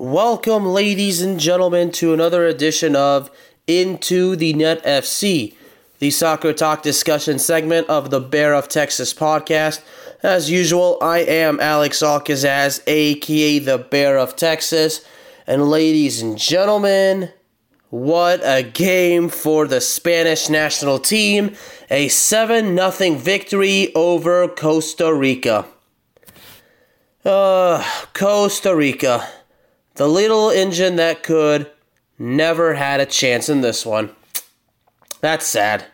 Welcome, ladies and gentlemen, to another edition of Into the Net FC, the soccer talk discussion segment of the Bear of Texas podcast. As usual, I am Alex Alcazaz, aka the Bear of Texas. And ladies and gentlemen, what a game for the Spanish national team. A 7 0 victory over Costa Rica. Uh, Costa Rica. The little engine that could never had a chance in this one. That's sad.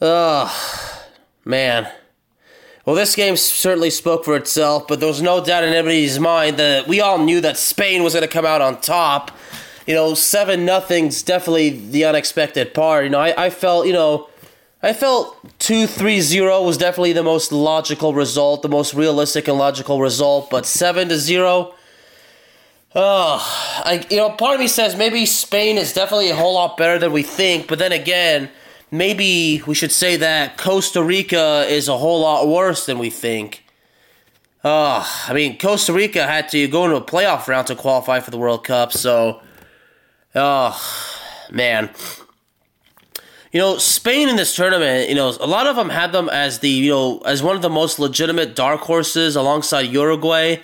Oh, man. Well, this game certainly spoke for itself, but there was no doubt in anybody's mind that we all knew that Spain was going to come out on top. You know, 7 nothing's definitely the unexpected part. You know, I, I felt, you know, I felt 2 3 0 was definitely the most logical result, the most realistic and logical result, but 7 to 0 Oh, I, you know, part of me says maybe Spain is definitely a whole lot better than we think, but then again, maybe we should say that Costa Rica is a whole lot worse than we think. Oh, I mean, Costa Rica had to go into a playoff round to qualify for the World Cup, so. Oh, man. You know, Spain in this tournament, you know, a lot of them had them as the, you know, as one of the most legitimate dark horses alongside Uruguay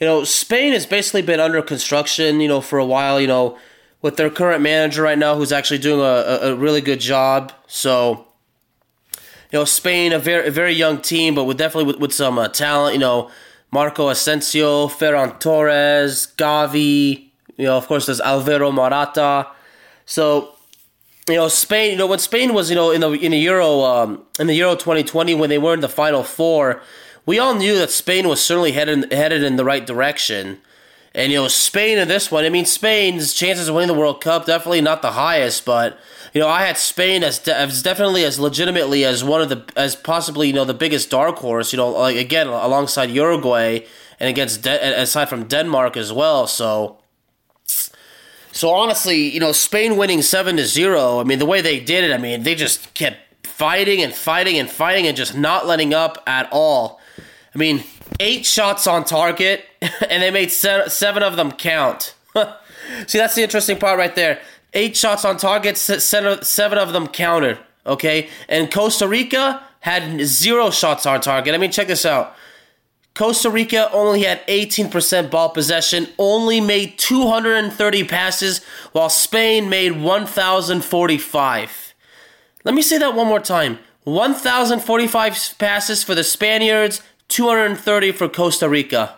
you know, Spain has basically been under construction, you know, for a while, you know, with their current manager right now who's actually doing a, a really good job. So, you know, Spain, a very, a very young team, but with definitely with, with some uh, talent, you know, Marco Asensio, Ferran Torres, Gavi, you know, of course, there's Alvaro Morata. So, you know, Spain, you know, when Spain was, you know, in the in the Euro, um, in the Euro 2020, when they were in the Final Four, we all knew that Spain was certainly headed headed in the right direction. And you know, Spain in this one, I mean, Spain's chances of winning the World Cup definitely not the highest, but you know, I had Spain as, de- as definitely as legitimately as one of the as possibly you know the biggest dark horse. You know, like again alongside Uruguay and against De- aside from Denmark as well. So. So honestly, you know, Spain winning seven to zero. I mean, the way they did it, I mean, they just kept fighting and fighting and fighting and just not letting up at all. I mean, eight shots on target, and they made seven of them count. See, that's the interesting part right there. Eight shots on target, seven of them counted. Okay, and Costa Rica had zero shots on target. I mean, check this out. Costa Rica only had 18% ball possession, only made 230 passes, while Spain made 1,045. Let me say that one more time 1,045 passes for the Spaniards, 230 for Costa Rica.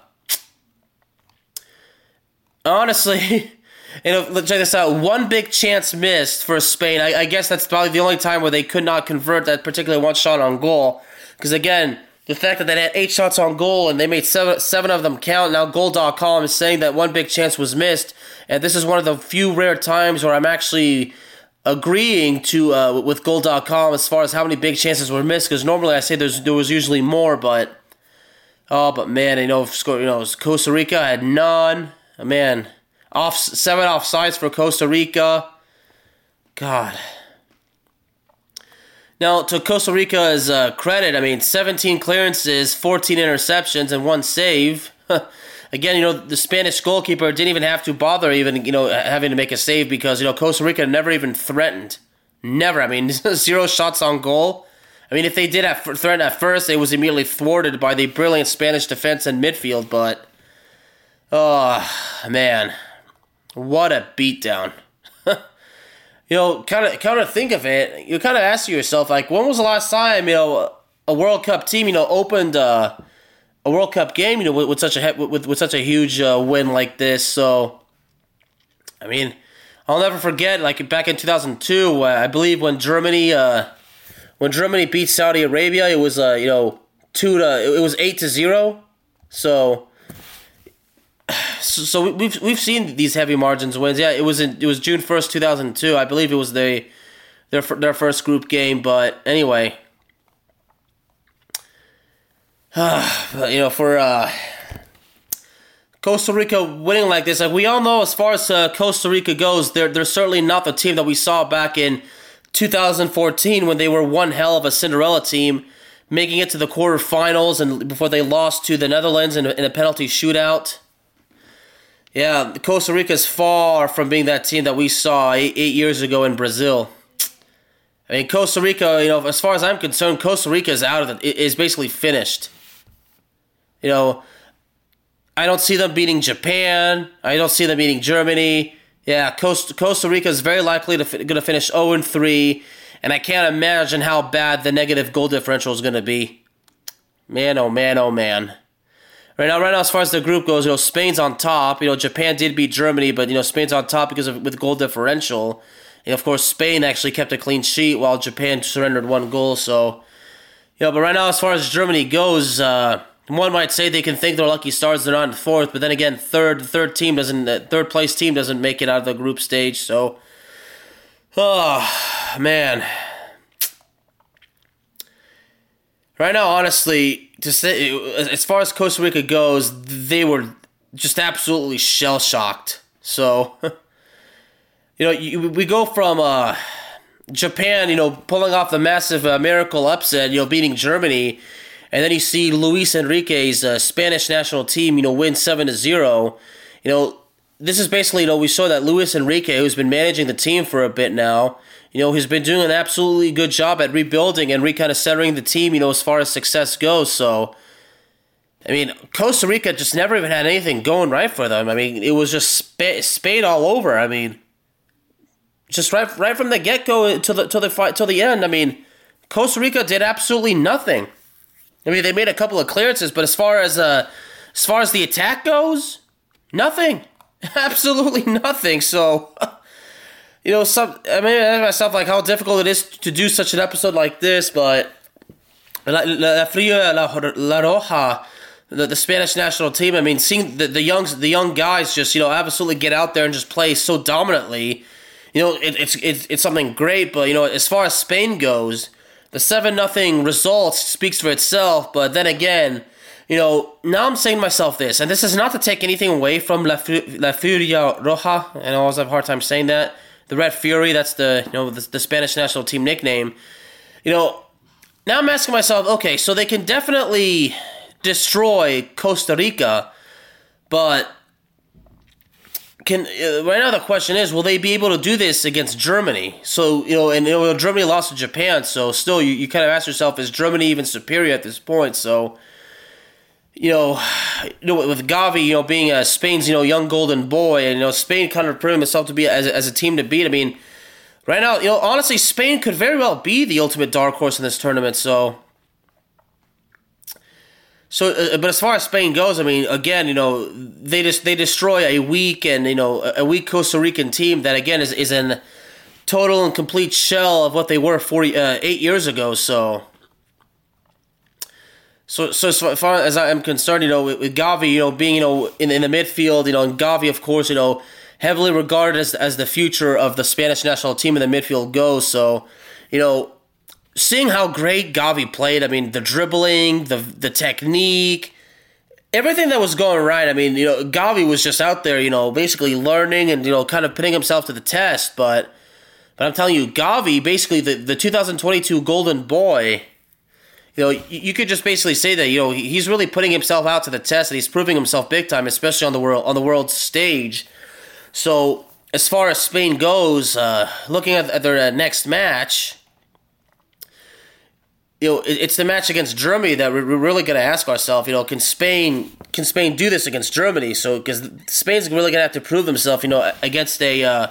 Honestly, you know, check this out. One big chance missed for Spain. I, I, guess that's probably the only time where they could not convert that particular one shot on goal. Because again, the fact that they had eight shots on goal and they made seven, seven of them count. Now, Goal.com is saying that one big chance was missed. And this is one of the few rare times where I'm actually agreeing to uh, with Goal.com as far as how many big chances were missed. Because normally I say there's, there was usually more, but Oh, but man, you know, you know, Costa Rica had none. Man, off seven offsides for Costa Rica. God. Now, to Costa Rica's uh, credit, I mean, 17 clearances, 14 interceptions, and one save. Again, you know, the Spanish goalkeeper didn't even have to bother even, you know, having to make a save because, you know, Costa Rica never even threatened. Never. I mean, zero shots on goal. I mean, if they did have threat at first, it was immediately thwarted by the brilliant Spanish defense and midfield. But Oh man, what a beatdown! you know, kind of, kind of think of it. You kind of ask yourself, like, when was the last time you know a World Cup team, you know, opened uh, a World Cup game, you know, with, with such a with, with such a huge uh, win like this? So, I mean, I'll never forget, like back in two thousand two, uh, I believe when Germany, uh, when Germany beat Saudi Arabia, it was uh, you know two to it was eight to zero. So, so, we've we've seen these heavy margins wins. Yeah, it was in, it was June first, two thousand two. I believe it was the their their first group game. But anyway, but, you know for uh, Costa Rica winning like this, like we all know, as far as uh, Costa Rica goes, they're they're certainly not the team that we saw back in 2014 when they were one hell of a Cinderella team making it to the quarterfinals and before they lost to the Netherlands in a, in a penalty shootout. Yeah, Costa Rica is far from being that team that we saw eight, eight years ago in Brazil. I mean, Costa Rica, you know, as far as I'm concerned, Costa Rica is out of it, is basically finished. You know, I don't see them beating Japan. I don't see them beating Germany. Yeah, Costa, Costa Rica is very likely to going to finish 0 and 3 and I can't imagine how bad the negative goal differential is going to be. Man, oh man, oh man. Right now, right now, as far as the group goes, you know, Spain's on top. You know, Japan did beat Germany, but you know, Spain's on top because of with goal differential. And of course, Spain actually kept a clean sheet while Japan surrendered one goal. So, you know, but right now, as far as Germany goes, uh, one might say they can think they're lucky stars they're not in fourth, but then again, third third team doesn't third place team doesn't make it out of the group stage. So, oh man. Right now, honestly, to say as far as Costa Rica goes, they were just absolutely shell shocked. So, you know, you, we go from uh, Japan, you know, pulling off the massive uh, miracle upset, you know, beating Germany, and then you see Luis Enrique's uh, Spanish national team, you know, win seven to zero. You know, this is basically, you know, we saw that Luis Enrique, who's been managing the team for a bit now, you know, he's been doing an absolutely good job at rebuilding and re kind of centering the team, you know, as far as success goes. So, I mean, Costa Rica just never even had anything going right for them. I mean, it was just sp- Spain all over. I mean, just right right from the get go to the to the fight till the end. I mean, Costa Rica did absolutely nothing. I mean, they made a couple of clearances, but as far as uh, as far as the attack goes, nothing, absolutely nothing. So. you know, some I mean, I myself like how difficult it is to do such an episode like this, but La, la La, la Roja, the, the Spanish national team. I mean, seeing the the young the young guys just you know absolutely get out there and just play so dominantly, you know, it, it's it's it's something great. But you know, as far as Spain goes, the seven nothing result speaks for itself. But then again. You know, now I'm saying myself this, and this is not to take anything away from La, La Furia Roja, and I always have a hard time saying that the Red Fury. That's the you know the, the Spanish national team nickname. You know, now I'm asking myself, okay, so they can definitely destroy Costa Rica, but can uh, right now the question is, will they be able to do this against Germany? So you know, and you know, Germany lost to Japan, so still you, you kind of ask yourself, is Germany even superior at this point? So you know, you know, with Gavi, you know, being a Spain's, you know, young golden boy, and you know, Spain kind of proving itself to be as, as a team to beat. I mean, right now, you know, honestly, Spain could very well be the ultimate dark horse in this tournament. So, so, uh, but as far as Spain goes, I mean, again, you know, they just they destroy a weak and you know a weak Costa Rican team that again is is in total and complete shell of what they were forty uh, eight years ago. So. So, so as far as I am concerned, you know, with, with Gavi, you know, being, you know, in, in the midfield, you know, and Gavi, of course, you know, heavily regarded as, as the future of the Spanish national team in the midfield goes. So, you know, seeing how great Gavi played, I mean, the dribbling, the the technique, everything that was going right. I mean, you know, Gavi was just out there, you know, basically learning and you know, kind of putting himself to the test. But, but I'm telling you, Gavi, basically the the 2022 Golden Boy you know, you could just basically say that you know he's really putting himself out to the test and he's proving himself big time, especially on the world on the world stage. So as far as Spain goes, uh, looking at, at their uh, next match, you know, it's the match against Germany that we're really going to ask ourselves. You know, can Spain can Spain do this against Germany? So because Spain's really going to have to prove themselves, you know, against a uh,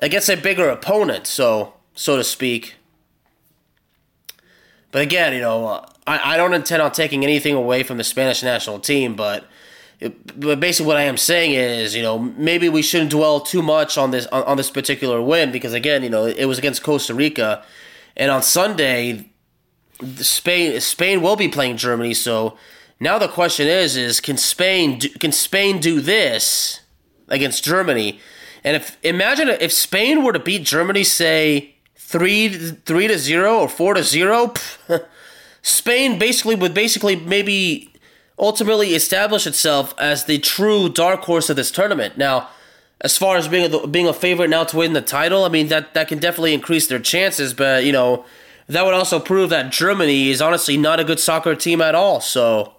against a bigger opponent, so so to speak. But again, you know, I, I don't intend on taking anything away from the Spanish national team, but but basically what I am saying is, you know, maybe we shouldn't dwell too much on this on, on this particular win because again, you know, it was against Costa Rica, and on Sunday Spain Spain will be playing Germany. So now the question is: is can Spain do, can Spain do this against Germany? And if imagine if Spain were to beat Germany, say three three to zero or four to zero, Spain basically would basically maybe ultimately establish itself as the true dark horse of this tournament. Now, as far as being a, being a favorite now to win the title, I mean that that can definitely increase their chances. But you know that would also prove that Germany is honestly not a good soccer team at all. So,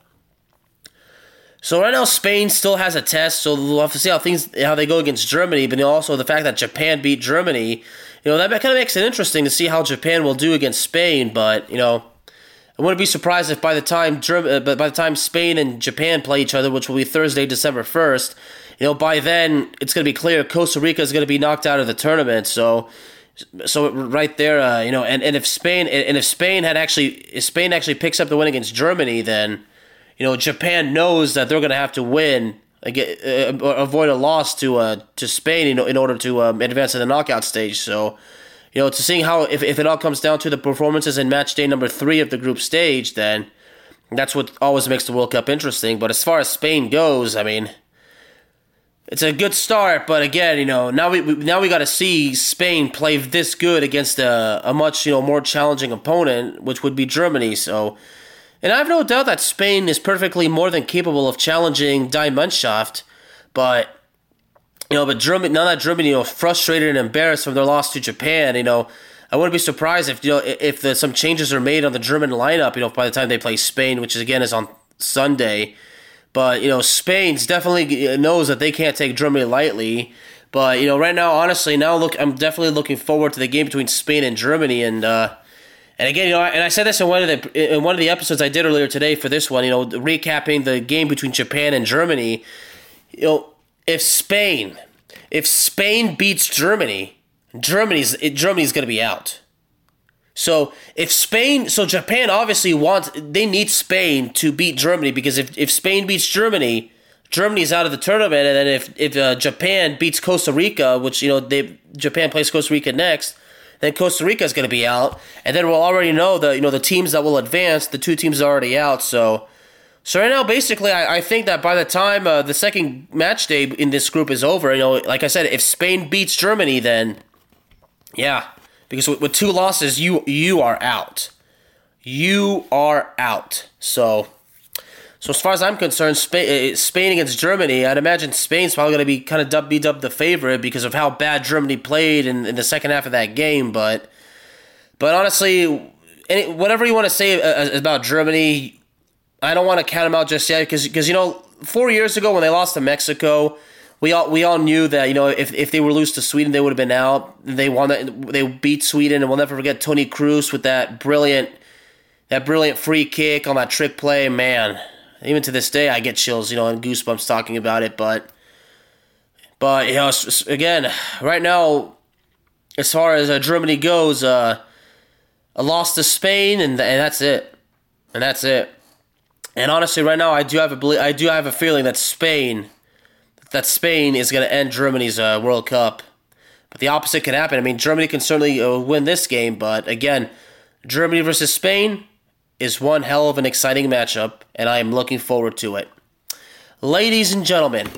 so right now Spain still has a test, so we'll have to see how things how they go against Germany. But also the fact that Japan beat Germany, you know, that kind of makes it interesting to see how Japan will do against Spain. But you know, I wouldn't be surprised if by the time Germ- uh, but by the time Spain and Japan play each other, which will be Thursday, December first, you know, by then it's going to be clear Costa Rica is going to be knocked out of the tournament. So so right there, uh, you know, and, and if Spain and if Spain had actually if Spain actually picks up the win against Germany, then you know Japan knows that they're going to have to win, get, uh, avoid a loss to uh, to Spain in, in order to um, advance to the knockout stage. So, you know, to seeing how if, if it all comes down to the performances in match day number three of the group stage, then that's what always makes the World Cup interesting. But as far as Spain goes, I mean it's a good start, but again, you know, now we, we now we got to see Spain play this good against a, a much you know more challenging opponent, which would be Germany. So, and I have no doubt that Spain is perfectly more than capable of challenging Die Mannschaft, but you know, but Germany now that Germany you know frustrated and embarrassed from their loss to Japan, you know. I wouldn't be surprised if you know if the, some changes are made on the German lineup. You know, by the time they play Spain, which is again is on Sunday, but you know, Spain's definitely knows that they can't take Germany lightly. But you know, right now, honestly, now look, I'm definitely looking forward to the game between Spain and Germany. And uh, and again, you know, and I said this in one of the in one of the episodes I did earlier today for this one. You know, recapping the game between Japan and Germany. You know, if Spain, if Spain beats Germany, Germany's Germany's going to be out. So if Spain, so Japan obviously wants, they need Spain to beat Germany because if, if Spain beats Germany, Germany's out of the tournament, and then if if uh, Japan beats Costa Rica, which you know they Japan plays Costa Rica next, then Costa Rica is going to be out, and then we'll already know the you know the teams that will advance. The two teams are already out, so so right now basically I, I think that by the time uh, the second match day in this group is over, you know, like I said, if Spain beats Germany, then yeah, because with, with two losses, you you are out. You are out. So, so as far as I'm concerned, Spain, uh, Spain against Germany, I'd imagine Spain's probably going to be kind of dubbed, be dubbed the favorite because of how bad Germany played in, in the second half of that game. But, but honestly, any, whatever you want to say uh, about Germany, I don't want to count them out just yet because because you know four years ago when they lost to Mexico we all we all knew that you know if, if they were lose to Sweden they would have been out. They won that they beat Sweden and we'll never forget Toni Kroos with that brilliant that brilliant free kick on that trick play. Man, even to this day I get chills, you know, and goosebumps talking about it. But but you know again right now as far as uh, Germany goes, uh, a loss to Spain and and that's it, and that's it. And honestly, right now I do have a I do have a feeling that Spain that Spain is going to end Germany's uh, World Cup. But the opposite can happen. I mean, Germany can certainly uh, win this game, but again, Germany versus Spain is one hell of an exciting matchup, and I am looking forward to it. Ladies and gentlemen,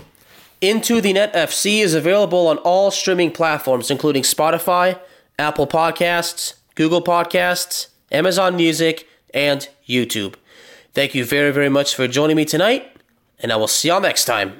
Into the Net FC is available on all streaming platforms, including Spotify, Apple Podcasts, Google Podcasts, Amazon Music, and YouTube. Thank you very, very much for joining me tonight, and I will see y'all next time.